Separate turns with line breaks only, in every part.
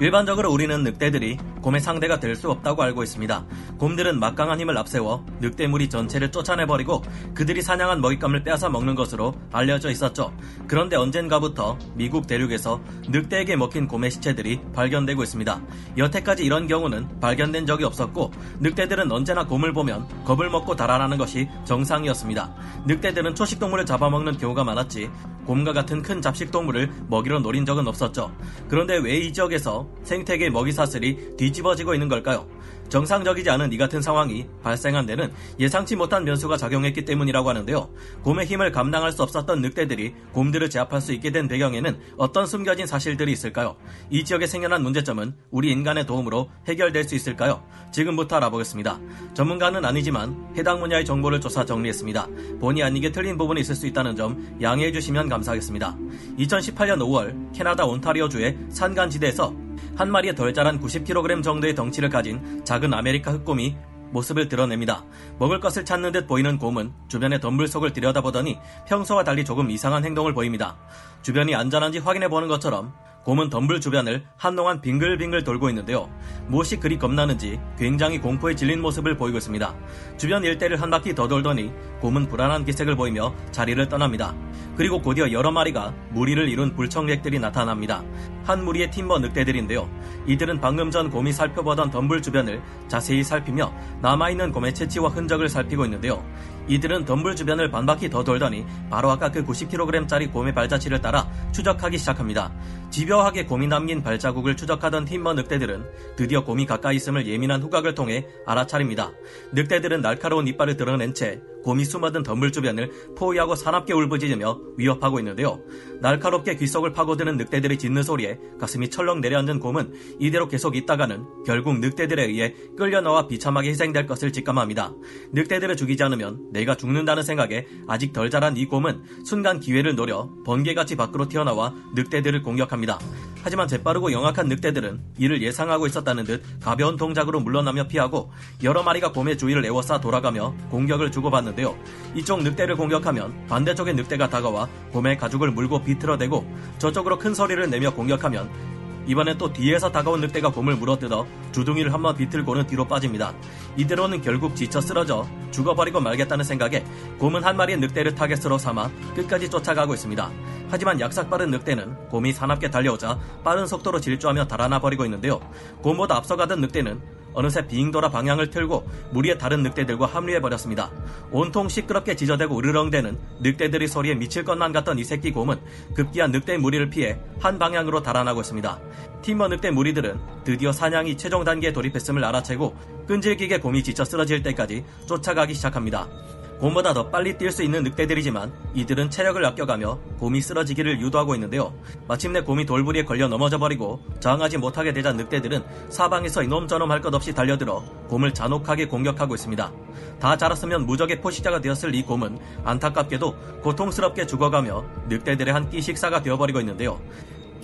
일반적으로 우리는 늑대들이 곰의 상대가 될 수 없다고 알고 있습니다. 곰들은 막강한 힘을 앞세워 늑대 무리 전체를 쫓아내버리고 그들이 사냥한 먹잇감을 빼앗아 먹는 것으로 알려져 있었죠. 그런데 언젠가부터 미국 대륙에서 늑대에게 먹힌 곰의 시체들이 발견되고 있습니다. 여태까지 이런 경우는 발견된 적이 없었고 늑대들은 언제나 곰을 보면 겁을 먹고 달아나는 것이 정상이었습니다. 늑대들은 초식동물을 잡아먹는 경우가 많았지 곰과 같은 큰 잡식동물을 먹이로 노린 적은 없었죠. 그런데 왜 이 지역에서 생태계 먹이 사슬이 뒤집어지고 있는 걸까요? 정상적이지 않은 이 같은 상황이 발생한 데는 예상치 못한 변수가 작용했기 때문이라고 하는데요. 곰의 힘을 감당할 수 없었던 늑대들이 곰들을 제압할 수 있게 된 배경에는 어떤 숨겨진 사실들이 있을까요? 이 지역에 생겨난 문제점은 우리 인간의 도움으로 해결될 수 있을까요? 지금부터 알아보겠습니다. 전문가는 아니지만 해당 분야의 정보를 조사 정리했습니다. 본의 아니게 틀린 부분이 있을 수 있다는 점 양해해 주시면 감사하겠습니다. 2018년 5월 캐나다 온타리오주의 산간지대에서 한 마리의 덜 자란 90kg 정도의 덩치를 가진 작은 아메리카 흑곰이 모습을 드러냅니다. 먹을 것을 찾는 듯 보이는 곰은 주변의 덤불 속을 들여다보더니 평소와 달리 조금 이상한 행동을 보입니다. 주변이 안전한지 확인해 보는 것처럼 곰은 덤불 주변을 한동안 빙글빙글 돌고 있는데요. 무엇이 그리 겁나는지 굉장히 공포에 질린 모습을 보이고 있습니다. 주변 일대를 한 바퀴 더 돌더니 곰은 불안한 기색을 보이며 자리를 떠납니다. 그리고 곧이어 여러 마리가 무리를 이룬 불청객들이 나타납니다. 한 무리의 팀버 늑대들인데요. 이들은 방금 전 곰이 살펴보던 덤불 주변을 자세히 살피며 남아있는 곰의 채취와 흔적을 살피고 있는데요. 이들은 덤불 주변을 반바퀴 더 돌더니 바로 아까 그 90kg짜리 곰의 발자취를 따라 추적하기 시작합니다. 집요하게 곰이 남긴 발자국을 추적하던 팀버 늑대들은 드디어 곰이 가까이 있음을 예민한 후각을 통해 알아차립니다. 늑대들은 날카로운 이빨을 드러낸 채 곰이 숨어든 덤불 주변을 포위하고 사납게 울부짖으며 위협하고 있는데요. 날카롭게 귓속을 파고드는 늑대들의 짖는 소리에 가슴이 철렁 내려앉은 곰은 이대로 계속 있다가는 결국 늑대들에 의해 끌려 나와 비참하게 희생될 것을 직감합니다. 늑대들을 죽이지 않으면 내가 죽는다는 생각에 아직 덜 자란 이 곰은 순간 기회를 노려 번개같이 밖으로 튀어나와 늑대들을 공격합니다. 하지만 재빠르고 영악한 늑대들은 이를 예상하고 있었다는 듯 가벼운 동작으로 물러나며 피하고 여러 마리가 곰의 주위를 에워싸 돌아가며 공격을 주고받는 데요. 이쪽 늑대를 공격하면 반대쪽의 늑대가 다가와 곰의 가죽을 물고 비틀어대고 저쪽으로 큰 소리를 내며 공격하면 이번엔 또 뒤에서 다가온 늑대가 곰을 물어뜯어 주둥이를 한 번 비틀고는 뒤로 빠집니다. 이대로는 결국 지쳐 쓰러져 죽어버리고 말겠다는 생각에 곰은 한 마리의 늑대를 타겟으로 삼아 끝까지 쫓아가고 있습니다. 하지만 약삭 빠른 늑대는 곰이 사납게 달려오자 빠른 속도로 질주하며 달아나 버리고 있는데요. 곰보다 앞서가던 늑대는 어느새 빙 돌아 방향을 틀고 무리의 다른 늑대들과 합류해버렸습니다. 온통 시끄럽게 지저대고 으르렁대는 늑대들의 소리에 미칠 것만 같던 이 새끼 곰은 급기야 늑대 무리를 피해 한 방향으로 달아나고 있습니다. 팀버 늑대 무리들은 드디어 사냥이 최종 단계에 돌입했음을 알아채고 끈질기게 곰이 지쳐 쓰러질 때까지 쫓아가기 시작합니다. 곰보다 더 빨리 뛸 수 있는 늑대들이지만 이들은 체력을 아껴가며 곰이 쓰러지기를 유도하고 있는데요. 마침내 곰이 돌부리에 걸려 넘어져 버리고 저항하지 못하게 되자 늑대들은 사방에서 이놈 저놈 할 것 없이 달려들어 곰을 잔혹하게 공격하고 있습니다. 다 자랐으면 무적의 포식자가 되었을 이 곰은 안타깝게도 고통스럽게 죽어가며 늑대들의 한 끼 식사가 되어버리고 있는데요.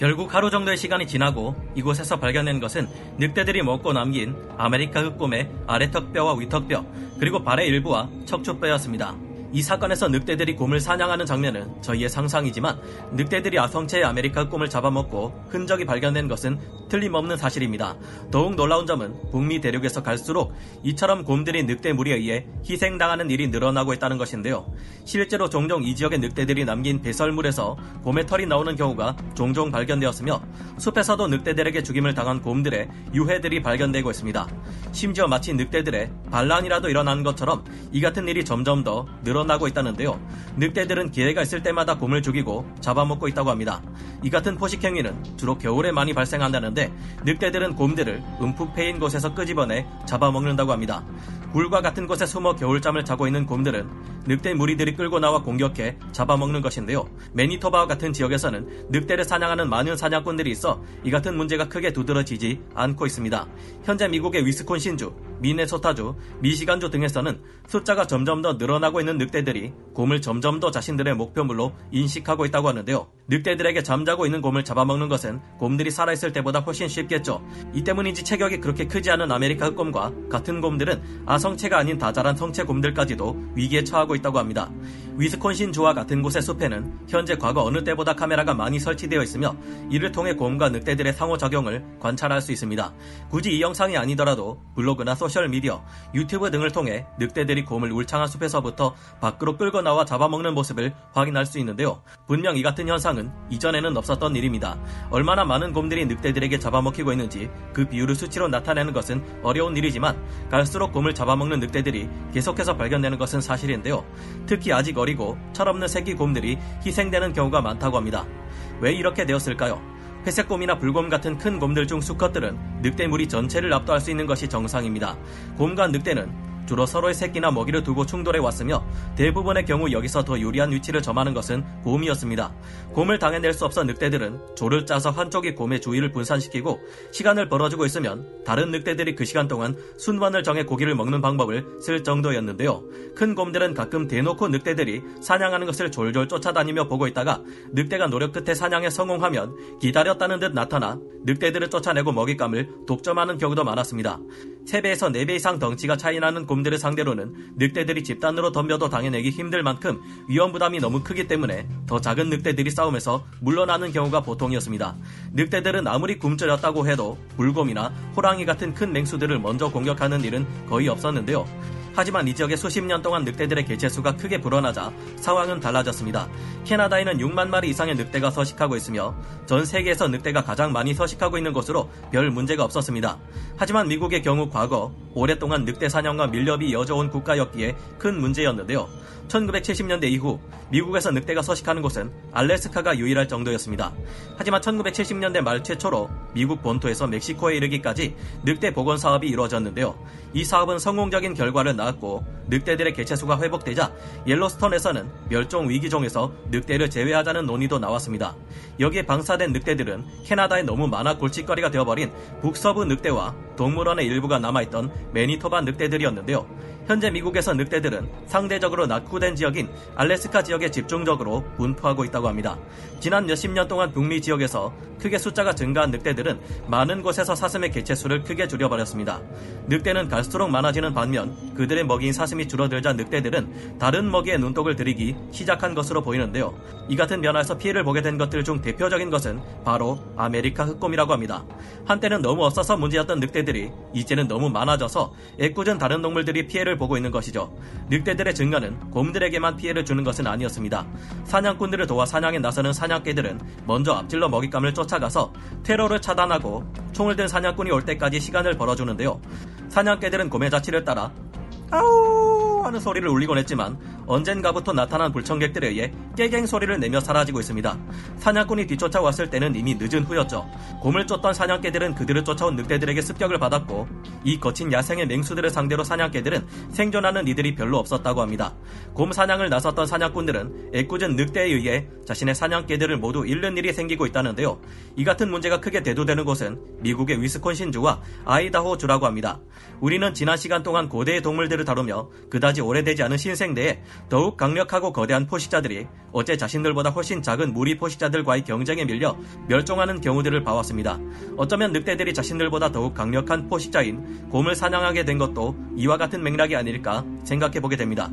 결국 하루 정도의 시간이 지나고 이곳에서 발견된 것은 늑대들이 먹고 남긴 아메리카 흑곰의 아래턱뼈와 위턱뼈 그리고 발의 일부와 척추뼈였습니다. 이 사건에서 늑대들이 곰을 사냥하는 장면은 저희의 상상이지만 늑대들이 아성체의 아메리카 곰을 잡아먹고 흔적이 발견된 것은 틀림없는 사실입니다. 더욱 놀라운 점은 북미 대륙에서 갈수록 이처럼 곰들이 늑대 무리에 의해 희생당하는 일이 늘어나고 있다는 것인데요. 실제로 종종 이 지역의 늑대들이 남긴 배설물에서 곰의 털이 나오는 경우가 종종 발견되었으며 숲에서도 늑대들에게 죽임을 당한 곰들의 유해들이 발견되고 있습니다. 심지어 마치 늑대들의 반란이라도 일어난 것처럼 이 같은 일이 점점 더 늘어 늘어나고 있다는데요. 늑대들은 기회가 있을 때마다 곰을 죽이고 잡아먹고 있다고 합니다. 이 같은 포식 행위는 주로 겨울에 많이 발생한다는데 늑대들은 곰들을 움푹 패인 곳에서 끄집어내 잡아먹는다고 합니다. 굴과 같은 곳에 숨어 겨울잠을 자고 있는 곰들은 늑대 무리들이 끌고 나와 공격해 잡아먹는 것인데요. 매니토바와 같은 지역에서는 늑대를 사냥하는 많은 사냥꾼들이 있어 이 같은 문제가 크게 두드러지지 않고 있습니다. 현재 미국의 위스콘신주, 미네소타주, 미시간주 등에서는 숫자가 점점 더 늘어나고 있는 늑대들이 곰을 점점 더 자신들의 목표물로 인식하고 있다고 하는데요. 늑대들에게 잠자고 있는 곰을 잡아먹는 것은 곰들이 살아있을 때보다 훨씬 쉽겠죠. 이 때문인지 체격이 그렇게 크지 않은 아메리카 흑곰과 같은 곰들은 아성체가 아닌 다자란 성체 곰들까지도 위기에 처하고 있다고 합니다. 위스콘신 주와 같은 곳의 숲에는 현재 과거 어느 때보다 카메라가 많이 설치되어 있으며 이를 통해 곰과 늑대들의 상호작용을 관찰할 수 있습니다. 굳이 이 영상이 아니더라도 블로그나 소셜미디어, 유튜브 등을 통해 늑대들이 곰을 울창한 숲에서부터 밖으로 끌고 나와 잡아먹는 모습을 확인할 수 있는데요. 분명 이 같은 현상은 이전에는 없었던 일입니다. 얼마나 많은 곰들이 늑대들에게 잡아먹히고 있는지 그 비율을 수치로 나타내는 것은 어려운 일이지만 갈수록 곰을 잡아먹는 늑대들이 계속해서 발견되는 것은 사실인데요. 특히 아직 어리고 철없는 새끼 곰들이 희생되는 경우가 많다고 합니다. 왜 이렇게 되었을까요? 회색곰이나 불곰 같은 큰 곰들 중 수컷들은 늑대 무리 전체를 압도할 수 있는 것이 정상입니다. 곰과 늑대는 주로 서로의 새끼나 먹이를 두고 충돌해 왔으며 대부분의 경우 여기서 더 유리한 위치를 점하는 것은 곰이었습니다. 곰을 당해낼 수 없어 늑대들은 조를 짜서 한쪽이 곰의 주위를 분산시키고 시간을 벌어주고 있으면 다른 늑대들이 그 시간 동안 순번을 정해 고기를 먹는 방법을 쓸 정도였는데요. 큰 곰들은 가끔 대놓고 늑대들이 사냥하는 것을 졸졸 쫓아다니며 보고 있다가 늑대가 노력 끝에 사냥에 성공하면 기다렸다는 듯 나타나 늑대들을 쫓아내고 먹잇감을 독점하는 경우도 많았습니다. 3배에서 4배 이상 덩치가 차이나는 곰들을 상대로는 늑대들이 집단으로 덤벼도 당해내기 힘들 만큼 위험 부담이 너무 크기 때문에 더 작은 늑대들이 싸움에서 물러나는 경우가 보통이었습니다. 늑대들은 아무리 굶주렸다고 해도 물곰이나 호랑이 같은 큰 맹수들을 먼저 공격하는 일은 거의 없었는데요. 하지만 이 지역에 수십 년 동안 늑대들의 개체수가 크게 불어나자 상황은 달라졌습니다. 캐나다에는 6만 마리 이상의 늑대가 서식하고 있으며 전 세계에서 늑대가 가장 많이 서식하고 있는 곳으로 별 문제가 없었습니다. 하지만 미국의 경우 과거 오랫동안 늑대 사냥과 밀렵이 이어져 온 국가였기에 큰 문제였는데요. 1970년대 이후 미국에서 늑대가 서식하는 곳은 알래스카가 유일할 정도였습니다. 하지만 1970년대 말 최초로 미국 본토에서 멕시코에 이르기까지 늑대 복원 사업이 이루어졌는데요. 이 사업은 성공적인 결과를 낳았고 늑대들의 개체수가 회복되자 옐로스톤에서는 멸종 위기종에서 늑대를 제외하자는 논의도 나왔습니다. 여기에 방사된 늑대들은 캐나다에 너무 많아 골칫거리가 되어버린 북서부 늑대와 동물원의 일부가 남아있던 매니토바 늑대들이었는데요. 현재 미국에서 늑대들은 상대적으로 낙후된 지역인 알래스카 지역에 집중적으로 분포하고 있다고 합니다. 지난 몇십 년 동안 북미 지역에서 크게 숫자가 증가한 늑대들은 많은 곳에서 사슴의 개체수를 크게 줄여버렸습니다. 늑대는 갈수록 많아지는 반면 그들의 먹이인 사슴이 줄어들자 늑대들은 다른 먹이에 눈독을 들이기 시작한 것으로 보이는데요. 이 같은 변화에서 피해를 보게 된 것들 중 대표적인 것은 바로 아메리카 흑곰이라고 합니다. 한때는 너무 없어서 문제였던 늑대들이 이제는 너무 많아져서 애꿎은 다른 동물들이 피해를 보고 있는 것이죠. 늑대들의 증가는 곰들에게만 피해를 주는 것은 아니었습니다. 사냥꾼들을 도와 사냥에 나서는 사냥개들은 먼저 앞질러 먹잇감을 쫓아가서 테러를 차단하고 총을 든 사냥꾼이 올 때까지 시간을 벌어주는데요. 사냥개들은 곰의 자취를 따라 아우 하는 소리를 울리곤 했지만 언젠가부터 나타난 불청객들에 의해 깨갱 소리를 내며 사라지고 있습니다. 사냥꾼이 뒤쫓아왔을 때는 이미 늦은 후였죠. 곰을 쫓던 사냥개들은 그들을 쫓아온 늑대들에게 습격을 받았고 이 거친 야생의 맹수들을 상대로 사냥개들은 생존하는 이들이 별로 없었다고 합니다. 곰 사냥을 나섰던 사냥꾼들은 애꿎은 늑대에 의해 자신의 사냥개들을 모두 잃는 일이 생기고 있다는데요. 이 같은 문제가 크게 대두되는 곳은 미국의 위스콘신주와 아이다호주라고 합니다. 우리는 지난 시간 동안 고대의 동물들을 다루며 그다 지 오래되지 않은 신생대에 더욱 강력하고 거대한 포식자들이 어째 자신들보다 훨씬 작은 무리 포식자들과의 경쟁에 밀려 멸종하는 경우들을 봐왔습니다. 어쩌면 늑대들이 자신들보다 더욱 강력한 포식자인 곰을 사냥하게 된 것도 이와 같은 맥락이 아닐까 생각해 보게 됩니다.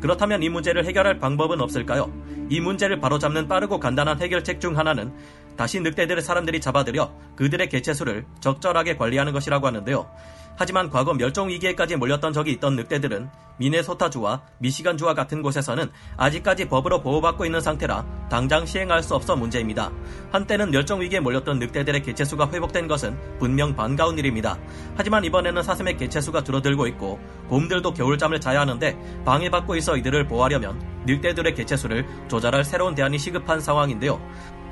그렇다면 이 문제를 해결할 방법은 없을까요? 이 문제를 바로잡는 빠르고 간단한 해결책 중 하나는 다시 늑대들을 사람들이 잡아들여 그들의 개체수를 적절하게 관리하는 것이라고 하는데요. 하지만 과거 멸종 위기에까지 몰렸던 적이 있던 늑대들은 미네소타주와 미시간주와 같은 곳에서는 아직까지 법으로 보호받고 있는 상태라 당장 시행할 수 없어 문제입니다. 한때는 멸종 위기에 몰렸던 늑대들의 개체수가 회복된 것은 분명 반가운 일입니다. 하지만 이번에는 사슴의 개체수가 줄어들고 있고 곰들도 겨울잠을 자야 하는데 방해받고 있어 이들을 보호하려면 늑대들의 개체수를 조절할 새로운 대안이 시급한 상황인데요.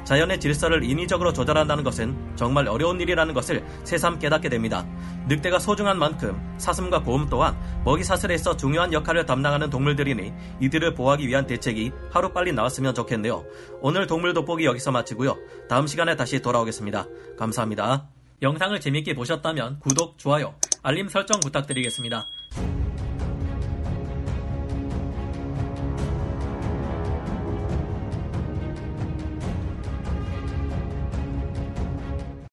자연의 질서를 인위적으로 조절한다는 것은 정말 어려운 일이라는 것을 새삼 깨닫게 됩니다. 늑대가 소중한 만큼 사슴과 곰 또한 먹이 사슬에서 중요한 역할을 담당하는 동물들이니 이들을 보호하기 위한 대책이 하루빨리 나왔으면 좋겠네요. 오늘 동물 돋보기 여기서 마치고요. 다음 시간에 다시 돌아오겠습니다. 감사합니다. 영상을 재밌게 보셨다면 구독, 좋아요, 알림 설정 부탁드리겠습니다.